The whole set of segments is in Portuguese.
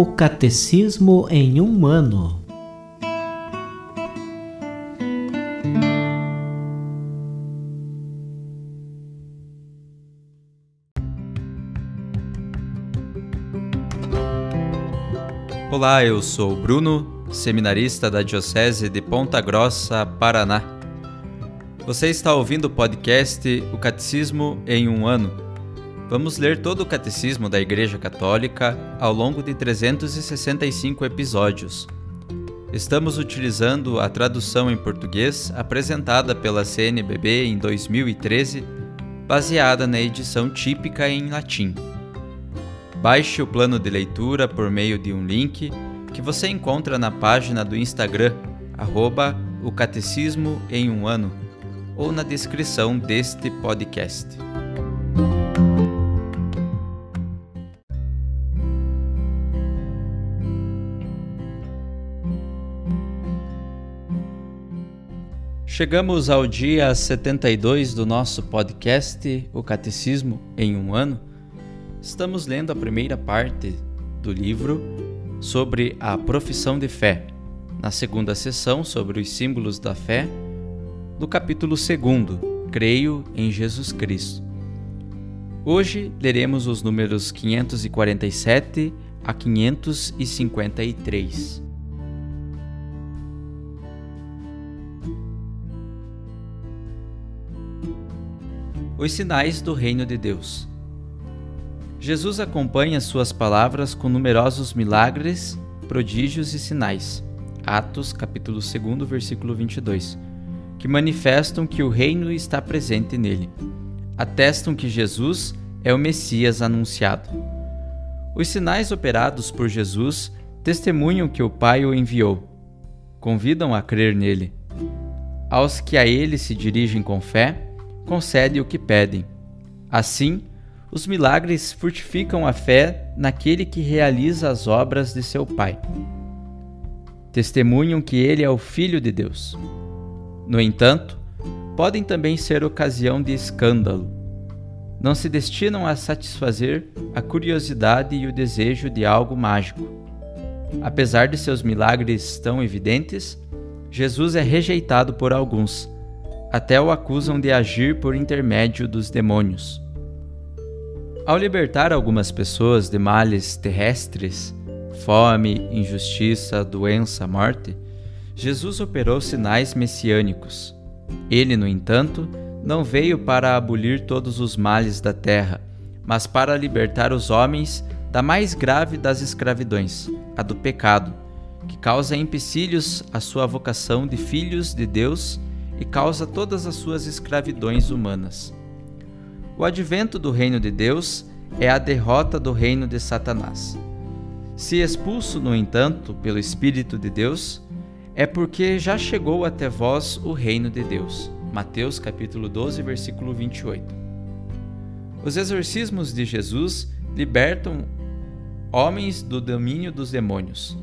O Catecismo em um ano. Olá, eu sou Bruno, seminarista da Diocese de Ponta Grossa, Paraná. Você está ouvindo o podcast O Catecismo em um ano. Vamos ler todo o Catecismo da Igreja Católica ao longo de 365 episódios. Estamos utilizando a tradução em português apresentada pela CNBB em 2013, baseada na edição típica em latim. Baixe o plano de leitura por meio de um link que você encontra na página do Instagram, arroba o Catecismo em um ano, ou na descrição deste podcast. Chegamos ao dia 72 do nosso podcast, O Catecismo em um ano Estamos lendo a primeira parte do livro sobre a profissão de fé, na segunda sessão sobre os símbolos da fé, do capítulo 2, Creio em Jesus Cristo. Hoje leremos os números 547 a 553. Os sinais do Reino de Deus. Jesus acompanha suas palavras com numerosos milagres, prodígios e sinais. Atos, capítulo 2, versículo 22, que manifestam que o reino está presente nele. Atestam que Jesus é o Messias anunciado. Os sinais operados por Jesus testemunham que o Pai o enviou. Convidam a crer nele. Aos que a ele se dirigem com fé, concede o que pedem. Assim, os milagres fortificam a fé naquele que realiza as obras de seu Pai. Testemunham que ele é o Filho de Deus. No entanto, podem também ser ocasião de escândalo. Não se destinam a satisfazer a curiosidade e o desejo de algo mágico. Apesar de seus milagres tão evidentes, Jesus é rejeitado por alguns, até o acusam de agir por intermédio dos demônios. Ao libertar algumas pessoas de males terrestres, fome, injustiça, doença, morte, Jesus operou sinais messiânicos. Ele, no entanto, não veio para abolir todos os males da terra, mas para libertar os homens da mais grave das escravidões, a do pecado, que causa empecilhos à sua vocação de filhos de Deus e causa todas as suas escravidões humanas. O advento do reino de Deus é a derrota do reino de Satanás. Se expulso, no entanto, pelo Espírito de Deus, é porque já chegou até vós o reino de Deus. Mateus capítulo 12, versículo 28. Os exorcismos de Jesus libertam homens do domínio dos demônios.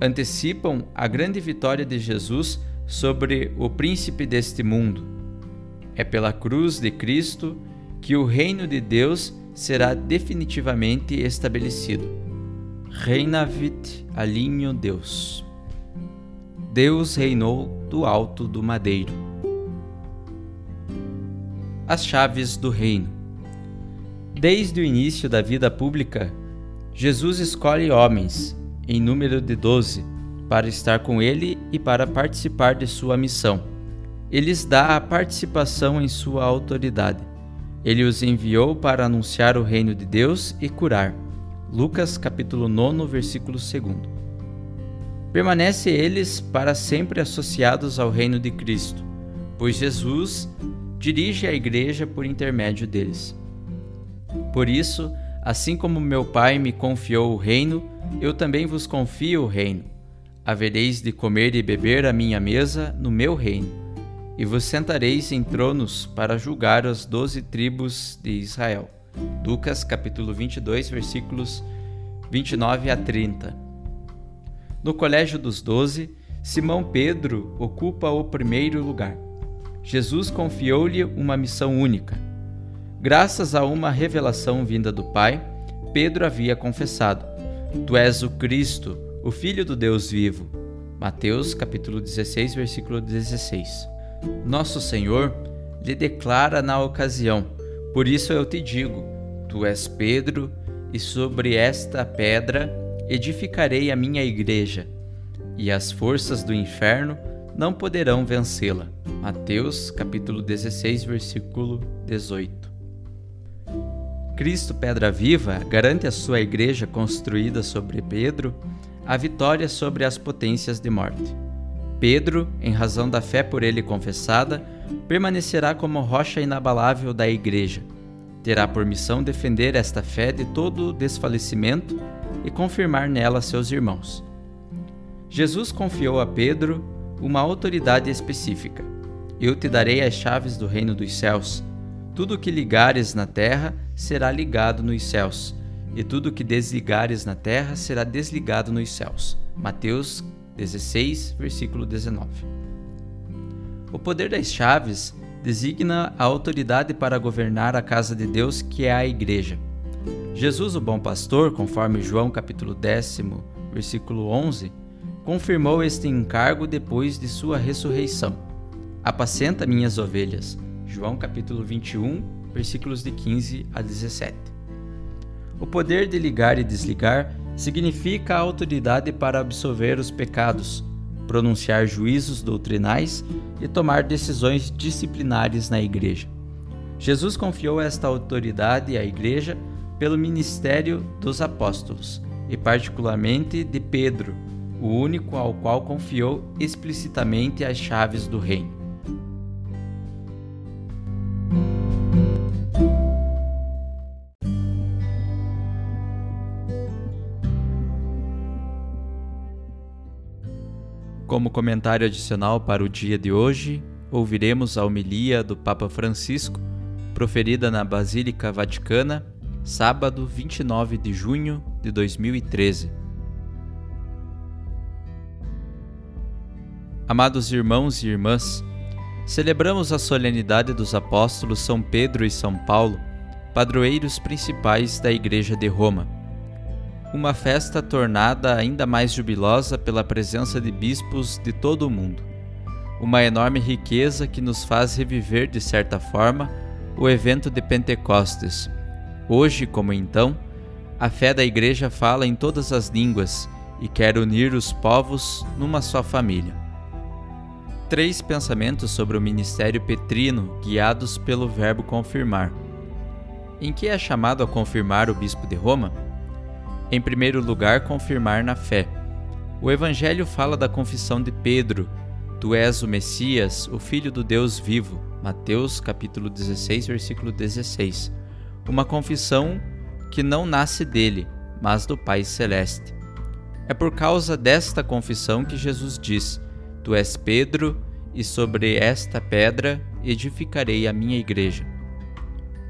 Antecipam a grande vitória de Jesus sobre o príncipe deste mundo. É pela cruz de Cristo que o reino de Deus será definitivamente estabelecido. Reinavit alinho Deus. Deus reinou do alto do madeiro. As chaves do reino. Desde o início da vida pública, Jesus escolhe homens, em número de doze, para estar com ele e para participar de sua missão. Ele lhes dá a participação em sua autoridade. Ele os enviou para anunciar o reino de Deus e curar. Lucas capítulo 9, versículo 2. Permanece eles para sempre associados ao reino de Cristo, pois Jesus dirige a igreja por intermédio deles. Por isso, assim como meu Pai me confiou o reino, eu também vos confio o reino. Havereis de comer e beber à minha mesa no meu reino e vos sentareis em tronos para julgar as doze tribos de Israel. Lucas capítulo 22, versículos 29 a 30. No colégio dos doze, Simão Pedro ocupa o primeiro lugar. Jesus confiou-lhe uma missão única. Graças a uma revelação vinda do Pai, Pedro havia confessado: Tu és o Cristo, o Filho do Deus vivo. Mateus capítulo 16, versículo 16. Nosso Senhor lhe declara na ocasião: Por isso eu te digo, tu és Pedro, e sobre esta pedra edificarei a minha igreja, e as forças do inferno não poderão vencê-la. Mateus capítulo 16, versículo 18. Cristo Pedra Viva garante à sua igreja construída sobre Pedro a vitória sobre as potências de morte. Pedro, em razão da fé por ele confessada, permanecerá como rocha inabalável da igreja. Terá por missão defender esta fé de todo desfalecimento e confirmar nela seus irmãos. Jesus confiou a Pedro uma autoridade específica. Eu te darei as chaves do reino dos céus. Tudo o que ligares na terra será ligado nos céus, e tudo que desligares na terra será desligado nos céus. Mateus 16, versículo 19. O poder das chaves designa a autoridade para governar a casa de Deus, que é a igreja. Jesus, o bom pastor, conforme João capítulo 10, versículo 11, confirmou este encargo depois de sua ressurreição. Apacenta minhas ovelhas. João capítulo 21, versículos de 15 a 17. O poder de ligar e desligar significa a autoridade para absolver os pecados, pronunciar juízos doutrinais e tomar decisões disciplinares na igreja. Jesus confiou esta autoridade à igreja pelo ministério dos apóstolos e particularmente de Pedro, o único ao qual confiou explicitamente as chaves do reino. Como comentário adicional para o dia de hoje, ouviremos a homilia do Papa Francisco, proferida na Basílica Vaticana, sábado 29 de junho de 2013. Amados irmãos e irmãs, celebramos a solenidade dos apóstolos São Pedro e São Paulo, padroeiros principais da Igreja de Roma uma festa tornada ainda mais jubilosa pela presença de bispos de todo o mundo. Uma enorme riqueza que nos faz reviver, de certa forma, o evento de Pentecostes. Hoje, como então, a fé da Igreja fala em todas as línguas e quer unir os povos numa só família. Três pensamentos sobre o ministério petrino guiados pelo verbo confirmar. Em que é chamado a confirmar o bispo de Roma? Em primeiro lugar, confirmar na fé. O Evangelho fala da confissão de Pedro: Tu és o Messias, o Filho do Deus vivo. Mateus capítulo 16, versículo 16. Uma confissão que não nasce dele, mas do Pai celeste. É por causa desta confissão que Jesus diz: Tu és Pedro, e sobre esta pedra edificarei a minha igreja.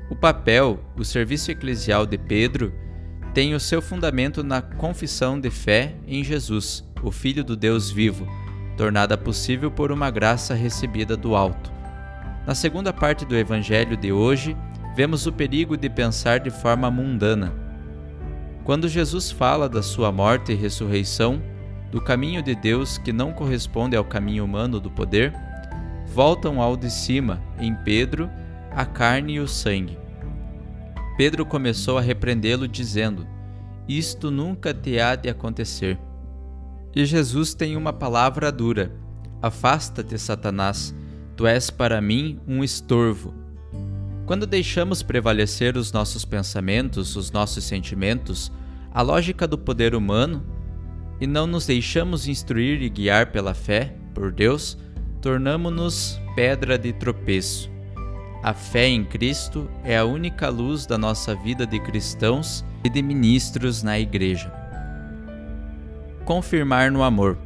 O papel, o serviço eclesial de Pedro tem o seu fundamento na confissão de fé em Jesus, o Filho do Deus vivo, tornada possível por uma graça recebida do alto. Na segunda parte do Evangelho de hoje, vemos o perigo de pensar de forma mundana. Quando Jesus fala da sua morte e ressurreição, do caminho de Deus que não corresponde ao caminho humano do poder, voltam ao de cima, em Pedro, a carne e o sangue. Pedro começou a repreendê-lo, dizendo: Isto nunca te há de acontecer. E Jesus tem uma palavra dura: Afasta-te, Satanás, tu és para mim um estorvo. Quando deixamos prevalecer os nossos pensamentos, os nossos sentimentos, a lógica do poder humano, e não nos deixamos instruir e guiar pela fé, por Deus, tornamo-nos pedra de tropeço a fé em Cristo é a única luz da nossa vida de cristãos e de ministros na Igreja. Confirmar no amor.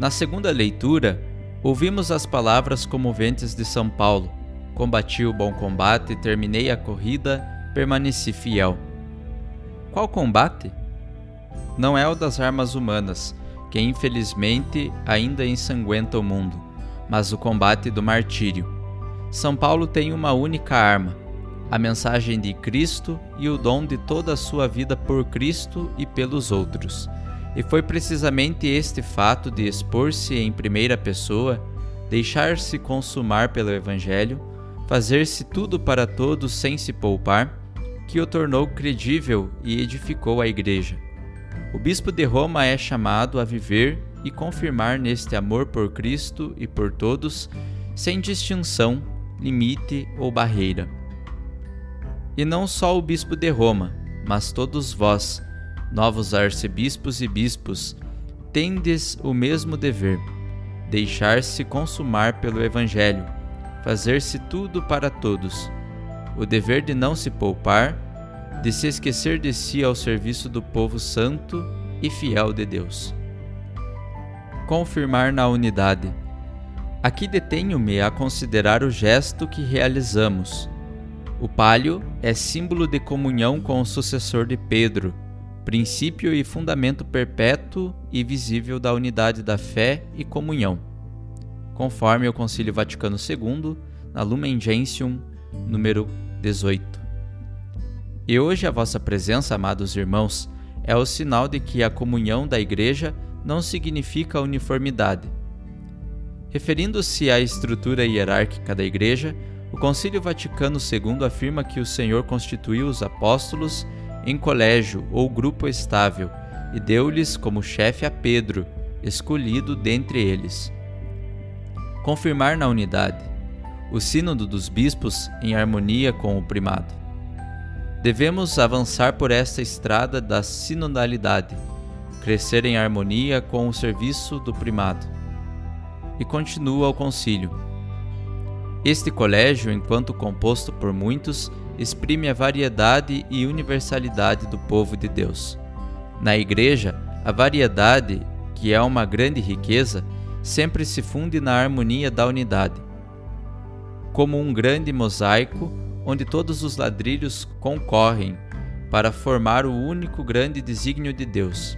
Na segunda leitura, ouvimos as palavras comoventes de São Paulo: Combati o bom combate, terminei a corrida, permaneci fiel. Qual combate? Não é o das armas humanas, que infelizmente ainda ensanguenta o mundo, mas o combate do martírio são Paulo tem uma única arma, a mensagem de Cristo e o dom de toda a sua vida por Cristo e pelos outros. E foi precisamente este fato de expor-se em primeira pessoa, deixar-se consumar pelo Evangelho, fazer-se tudo para todos sem se poupar, que o tornou credível e edificou a Igreja. O bispo de Roma é chamado a viver e confirmar neste amor por Cristo e por todos, sem distinção, limite ou barreira. E não só o bispo de Roma, mas todos vós, novos arcebispos e bispos, tendes o mesmo dever: deixar-se consumar pelo Evangelho, fazer-se tudo para todos, o dever de não se poupar, de se esquecer de si ao serviço do povo santo e fiel de Deus. Confirmar na unidade. Aqui detenho-me a considerar o gesto que realizamos. O palio é símbolo de comunhão com o sucessor de Pedro, princípio e fundamento perpétuo e visível da unidade da fé e comunhão, conforme o Concílio Vaticano II, na Lumen Gentium, número 18. E hoje a vossa presença, amados irmãos, é o sinal de que a comunhão da Igreja não significa uniformidade. Referindo-se à estrutura hierárquica da Igreja, o Concílio Vaticano II afirma que o Senhor constituiu os apóstolos em colégio ou grupo estável e deu-lhes como chefe a Pedro, escolhido dentre eles. Confirmar na unidade. O Sínodo dos Bispos em harmonia com o primado. Devemos avançar por esta estrada da sinodalidade, crescer em harmonia com o serviço do primado. E continua o concílio. Este colégio, enquanto composto por muitos, exprime a variedade e universalidade do povo de Deus. Na Igreja, a variedade, que é uma grande riqueza, sempre se funde na harmonia da unidade. Como um grande mosaico onde todos os ladrilhos concorrem para formar o único grande desígnio de Deus.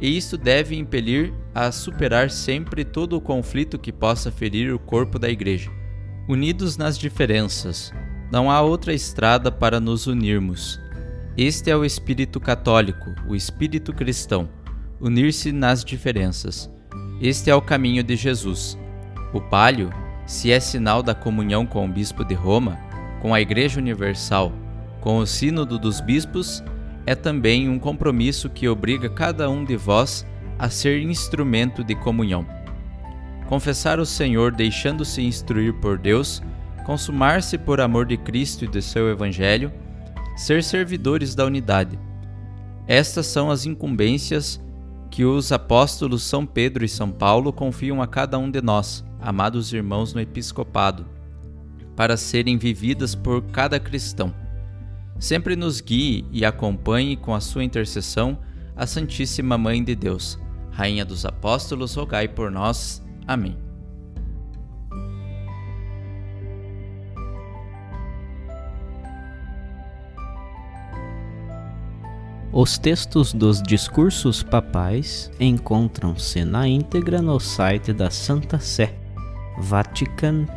E isso deve impelir a superar sempre todo o conflito que possa ferir o corpo da Igreja. Unidos nas diferenças, não há outra estrada para nos unirmos. Este é o espírito católico, o espírito cristão, unir-se nas diferenças. Este é o caminho de Jesus. O palio, se é sinal da comunhão com o bispo de Roma, com a Igreja Universal, com o Sínodo dos Bispos, é também um compromisso que obriga cada um de vós a ser instrumento de comunhão. Confessar o Senhor deixando-se instruir por Deus, consumar-se por amor de Cristo e de seu Evangelho, ser servidores da unidade. Estas são as incumbências que os apóstolos São Pedro e São Paulo confiam a cada um de nós, amados irmãos no episcopado para serem vividas por cada cristão. Sempre nos guie e acompanhe com a sua intercessão a Santíssima Mãe de Deus, Rainha dos Apóstolos, rogai por nós. Amém. Os textos dos discursos papais encontram-se na íntegra no site da Santa Sé, vatican.va.